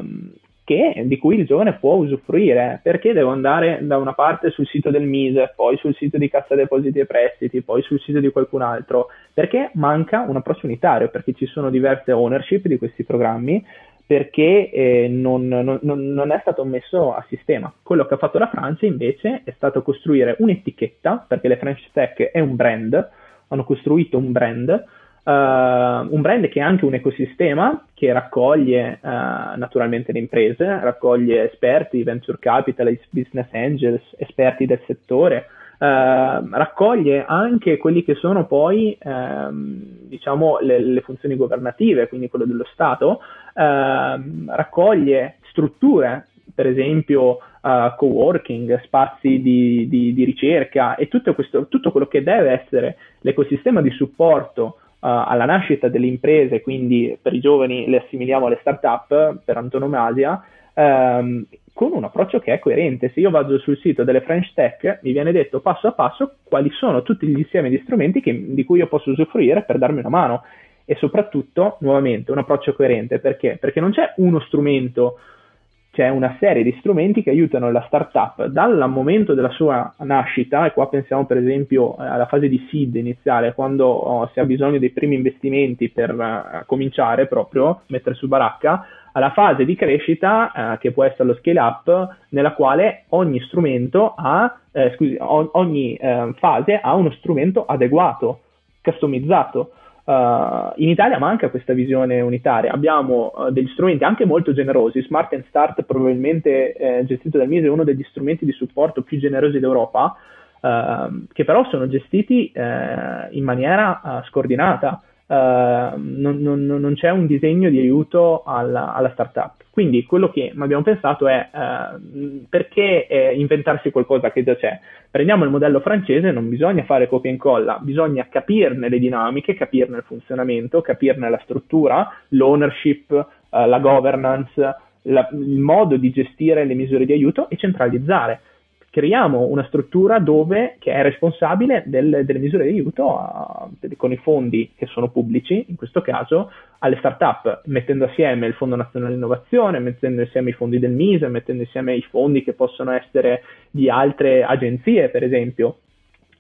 che, di cui il giovane può usufruire. Perché devo andare da una parte sul sito del Mise, poi sul sito di Cassa Depositi e Prestiti, poi sul sito di qualcun altro? Perché manca un approccio unitario, perché ci sono diverse ownership di questi programmi, perché eh, non, non, non, è stato messo a sistema. Quello che ha fatto la Francia invece è stato costruire un'etichetta, perché le French Tech è un brand, hanno costruito un brand Uh, un brand che è anche un ecosistema che raccoglie uh, naturalmente le imprese, raccoglie esperti, venture capitalist, business angels, esperti del settore, uh, raccoglie anche quelli che sono poi ehm, diciamo le, le, funzioni governative, quindi quello dello Stato, ehm, raccoglie strutture, per esempio co-working, spazi di, di, di ricerca e tutto, questo, tutto quello che deve essere l'ecosistema di supporto uh, alla nascita delle imprese, quindi per i giovani le assimiliamo alle start-up per antonomasia, um, con un approccio che è coerente. Se io vado sul sito delle French Tech, mi viene detto passo a passo quali sono tutti gli insiemi di strumenti che, di cui io posso usufruire per darmi una mano. E soprattutto, nuovamente, un approccio coerente. Perché? Perché non c'è uno strumento c'è una serie di strumenti che aiutano la startup dal momento della sua nascita, e qua pensiamo per esempio eh, alla fase di seed iniziale, quando oh, si ha bisogno dei primi investimenti per uh, cominciare proprio, mettere su baracca, alla fase di crescita, uh, che può essere lo scale up, nella quale ogni strumento ha, eh, scusi, ogni uh, fase ha uno strumento adeguato, customizzato. Uh, in Italia manca questa visione unitaria, abbiamo uh, degli strumenti anche molto generosi, Smart and Start probabilmente eh, gestito dal MISE è uno degli strumenti di supporto più generosi d'Europa, uh, che però sono gestiti eh, in maniera scordinata, non, non, non, c'è un disegno di aiuto alla, alla startup. Quindi quello che abbiamo pensato è perché inventarsi qualcosa che già c'è? Prendiamo il modello francese, non bisogna fare copia e incolla, bisogna capirne le dinamiche, capirne il funzionamento, capirne la struttura, l'ownership, eh, la governance, la, il modo di gestire le misure di aiuto e centralizzare. Creiamo una struttura dove, che è responsabile del, delle misure di aiuto a, con i fondi che sono pubblici, in questo caso, alle start-up, mettendo assieme il Fondo Nazionale Innovazione, mettendo insieme i fondi del MISE, mettendo insieme i fondi che possono essere di altre agenzie, per esempio,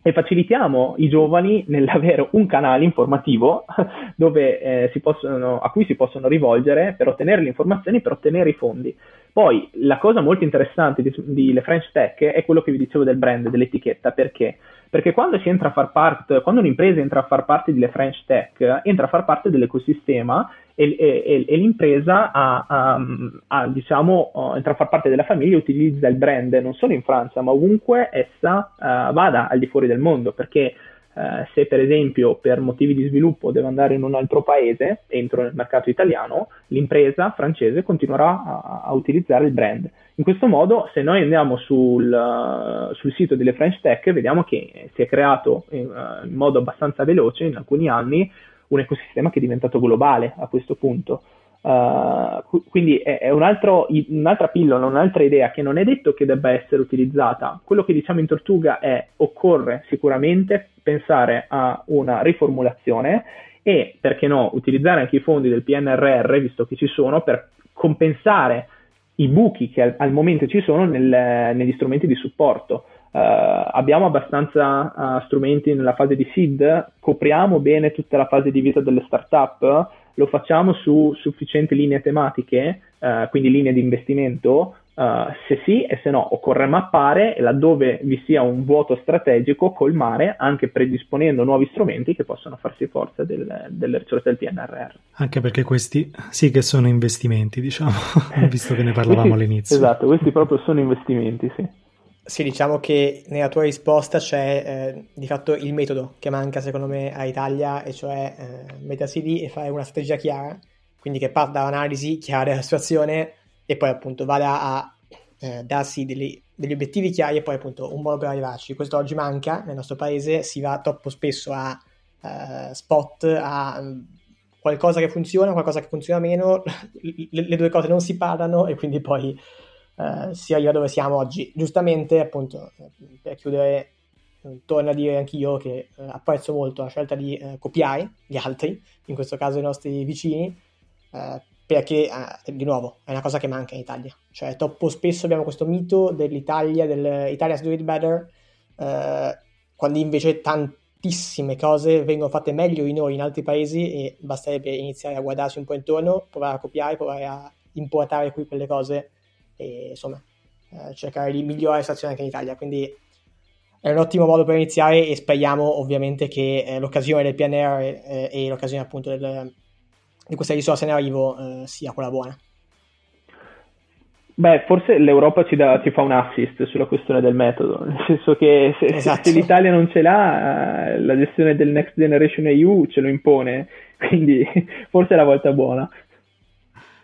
e facilitiamo i giovani nell'avere un canale informativo dove, eh, possono, a cui si possono rivolgere per ottenere le informazioni, per ottenere i fondi. Poi la cosa molto interessante di, di Le French Tech è quello che vi dicevo del brand, dell'etichetta, perché? Perché quando si entra a far parte, quando un'impresa entra a far parte di Le French Tech, entra a far parte dell'ecosistema e, e, e l'impresa ha, ha, ha, diciamo, uh, entra a far parte della famiglia e utilizza il brand non solo in Francia, ma ovunque essa uh, vada al di fuori del mondo, perché Uh, se per esempio per motivi di sviluppo deve andare in un altro paese, entro nel mercato italiano, l'impresa francese continuerà a, a utilizzare il brand. In questo modo, se noi andiamo sul, uh, sul sito delle French Tech, vediamo che si è creato in, uh, in modo abbastanza veloce in alcuni anni un ecosistema che è diventato globale a questo punto. Uh, quindi è, è un altro, un'altra pillola, un'altra idea che non è detto che debba essere utilizzata. Quello che diciamo in Tortuga è occorre sicuramente pensare a una riformulazione e, perché no, utilizzare anche i fondi del PNRR, visto che ci sono, per compensare i buchi che al, al momento ci sono nel, negli strumenti di supporto. Uh, abbiamo abbastanza uh, strumenti nella fase di seed, copriamo bene tutta la fase di vita delle startup, lo facciamo su sufficienti linee tematiche, uh, quindi linee di investimento. se sì e se no, occorre mappare e laddove vi sia un vuoto strategico, colmare anche predisponendo nuovi strumenti che possono farsi forza del, delle risorse del PNRR. Anche perché questi sì che sono investimenti, diciamo, visto che ne parlavamo all'inizio. Esatto, questi proprio sono investimenti, sì. Sì, diciamo che nella tua risposta c'è eh, di fatto il metodo che manca secondo me a Italia, e cioè eh, mettersi lì e fare una strategia chiara, quindi che parta da un'analisi chiara della situazione e poi appunto vada a eh, darsi degli, degli, obiettivi chiari e poi appunto un modo per arrivarci. Questo oggi manca nel nostro paese, si va troppo spesso a eh, spot, a mm, qualcosa che funziona, qualcosa che funziona meno, le, le due cose non si parlano e quindi poi eh, si arriva dove siamo oggi. Giustamente, appunto, per chiudere, torno a dire anch'io che eh, apprezzo molto la scelta di eh, copiare gli altri, in questo caso i nostri vicini, eh, perché, eh, di nuovo, è una cosa che manca in Italia. Cioè, troppo spesso abbiamo questo mito dell'Italia, dell'Italia's do it better, quando invece tantissime cose vengono fatte meglio di noi in altri paesi e basterebbe iniziare a guardarsi un po' intorno, provare a copiare, provare a importare qui quelle cose e insomma eh, cercare di migliorare la situazione anche in Italia. Quindi è un ottimo modo per iniziare e speriamo ovviamente che eh, l'occasione del PNR eh, e l'occasione appunto del, di questa risorsa in arrivo eh, sia quella buona. Beh, forse l'Europa ci, dà, ci, fa un assist sulla questione del metodo, nel senso che se, esatto. se l'Italia non ce l'ha, eh, la gestione del Next Generation EU ce lo impone, quindi forse è la volta buona.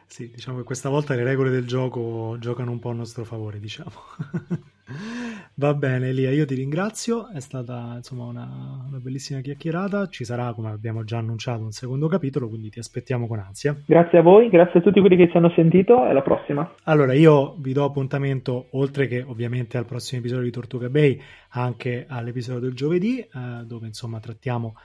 Sì, diciamo che questa volta le regole del gioco giocano un po' a nostro favore, diciamo. Va bene, Elia, io ti ringrazio, è stata insomma una, una, bellissima chiacchierata, ci sarà, come abbiamo già annunciato, un secondo capitolo, quindi ti aspettiamo con ansia. Grazie a voi, grazie a tutti quelli che ci hanno sentito e alla prossima. Allora, io vi do appuntamento, oltre che ovviamente al prossimo episodio di Tortuga Bay, anche all'episodio del giovedì, eh, dove insomma trattiamo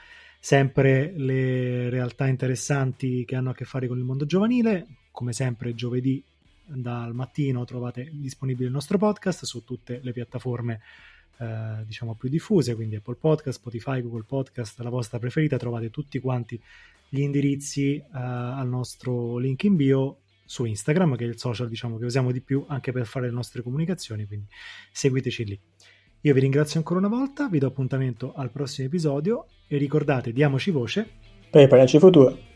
sempre le realtà interessanti che hanno a che fare con il mondo giovanile. Come sempre, giovedì dal mattino trovate disponibile il nostro podcast su tutte le piattaforme eh, diciamo più diffuse, quindi Apple Podcast, Spotify, Google Podcast, la vostra preferita, trovate tutti quanti gli indirizzi eh, al nostro link in bio su Instagram, che è il social diciamo che usiamo di più anche per fare le nostre comunicazioni, quindi seguiteci lì. Io vi ringrazio ancora una volta, vi do appuntamento al prossimo episodio e ricordate, diamoci voce per il futuro.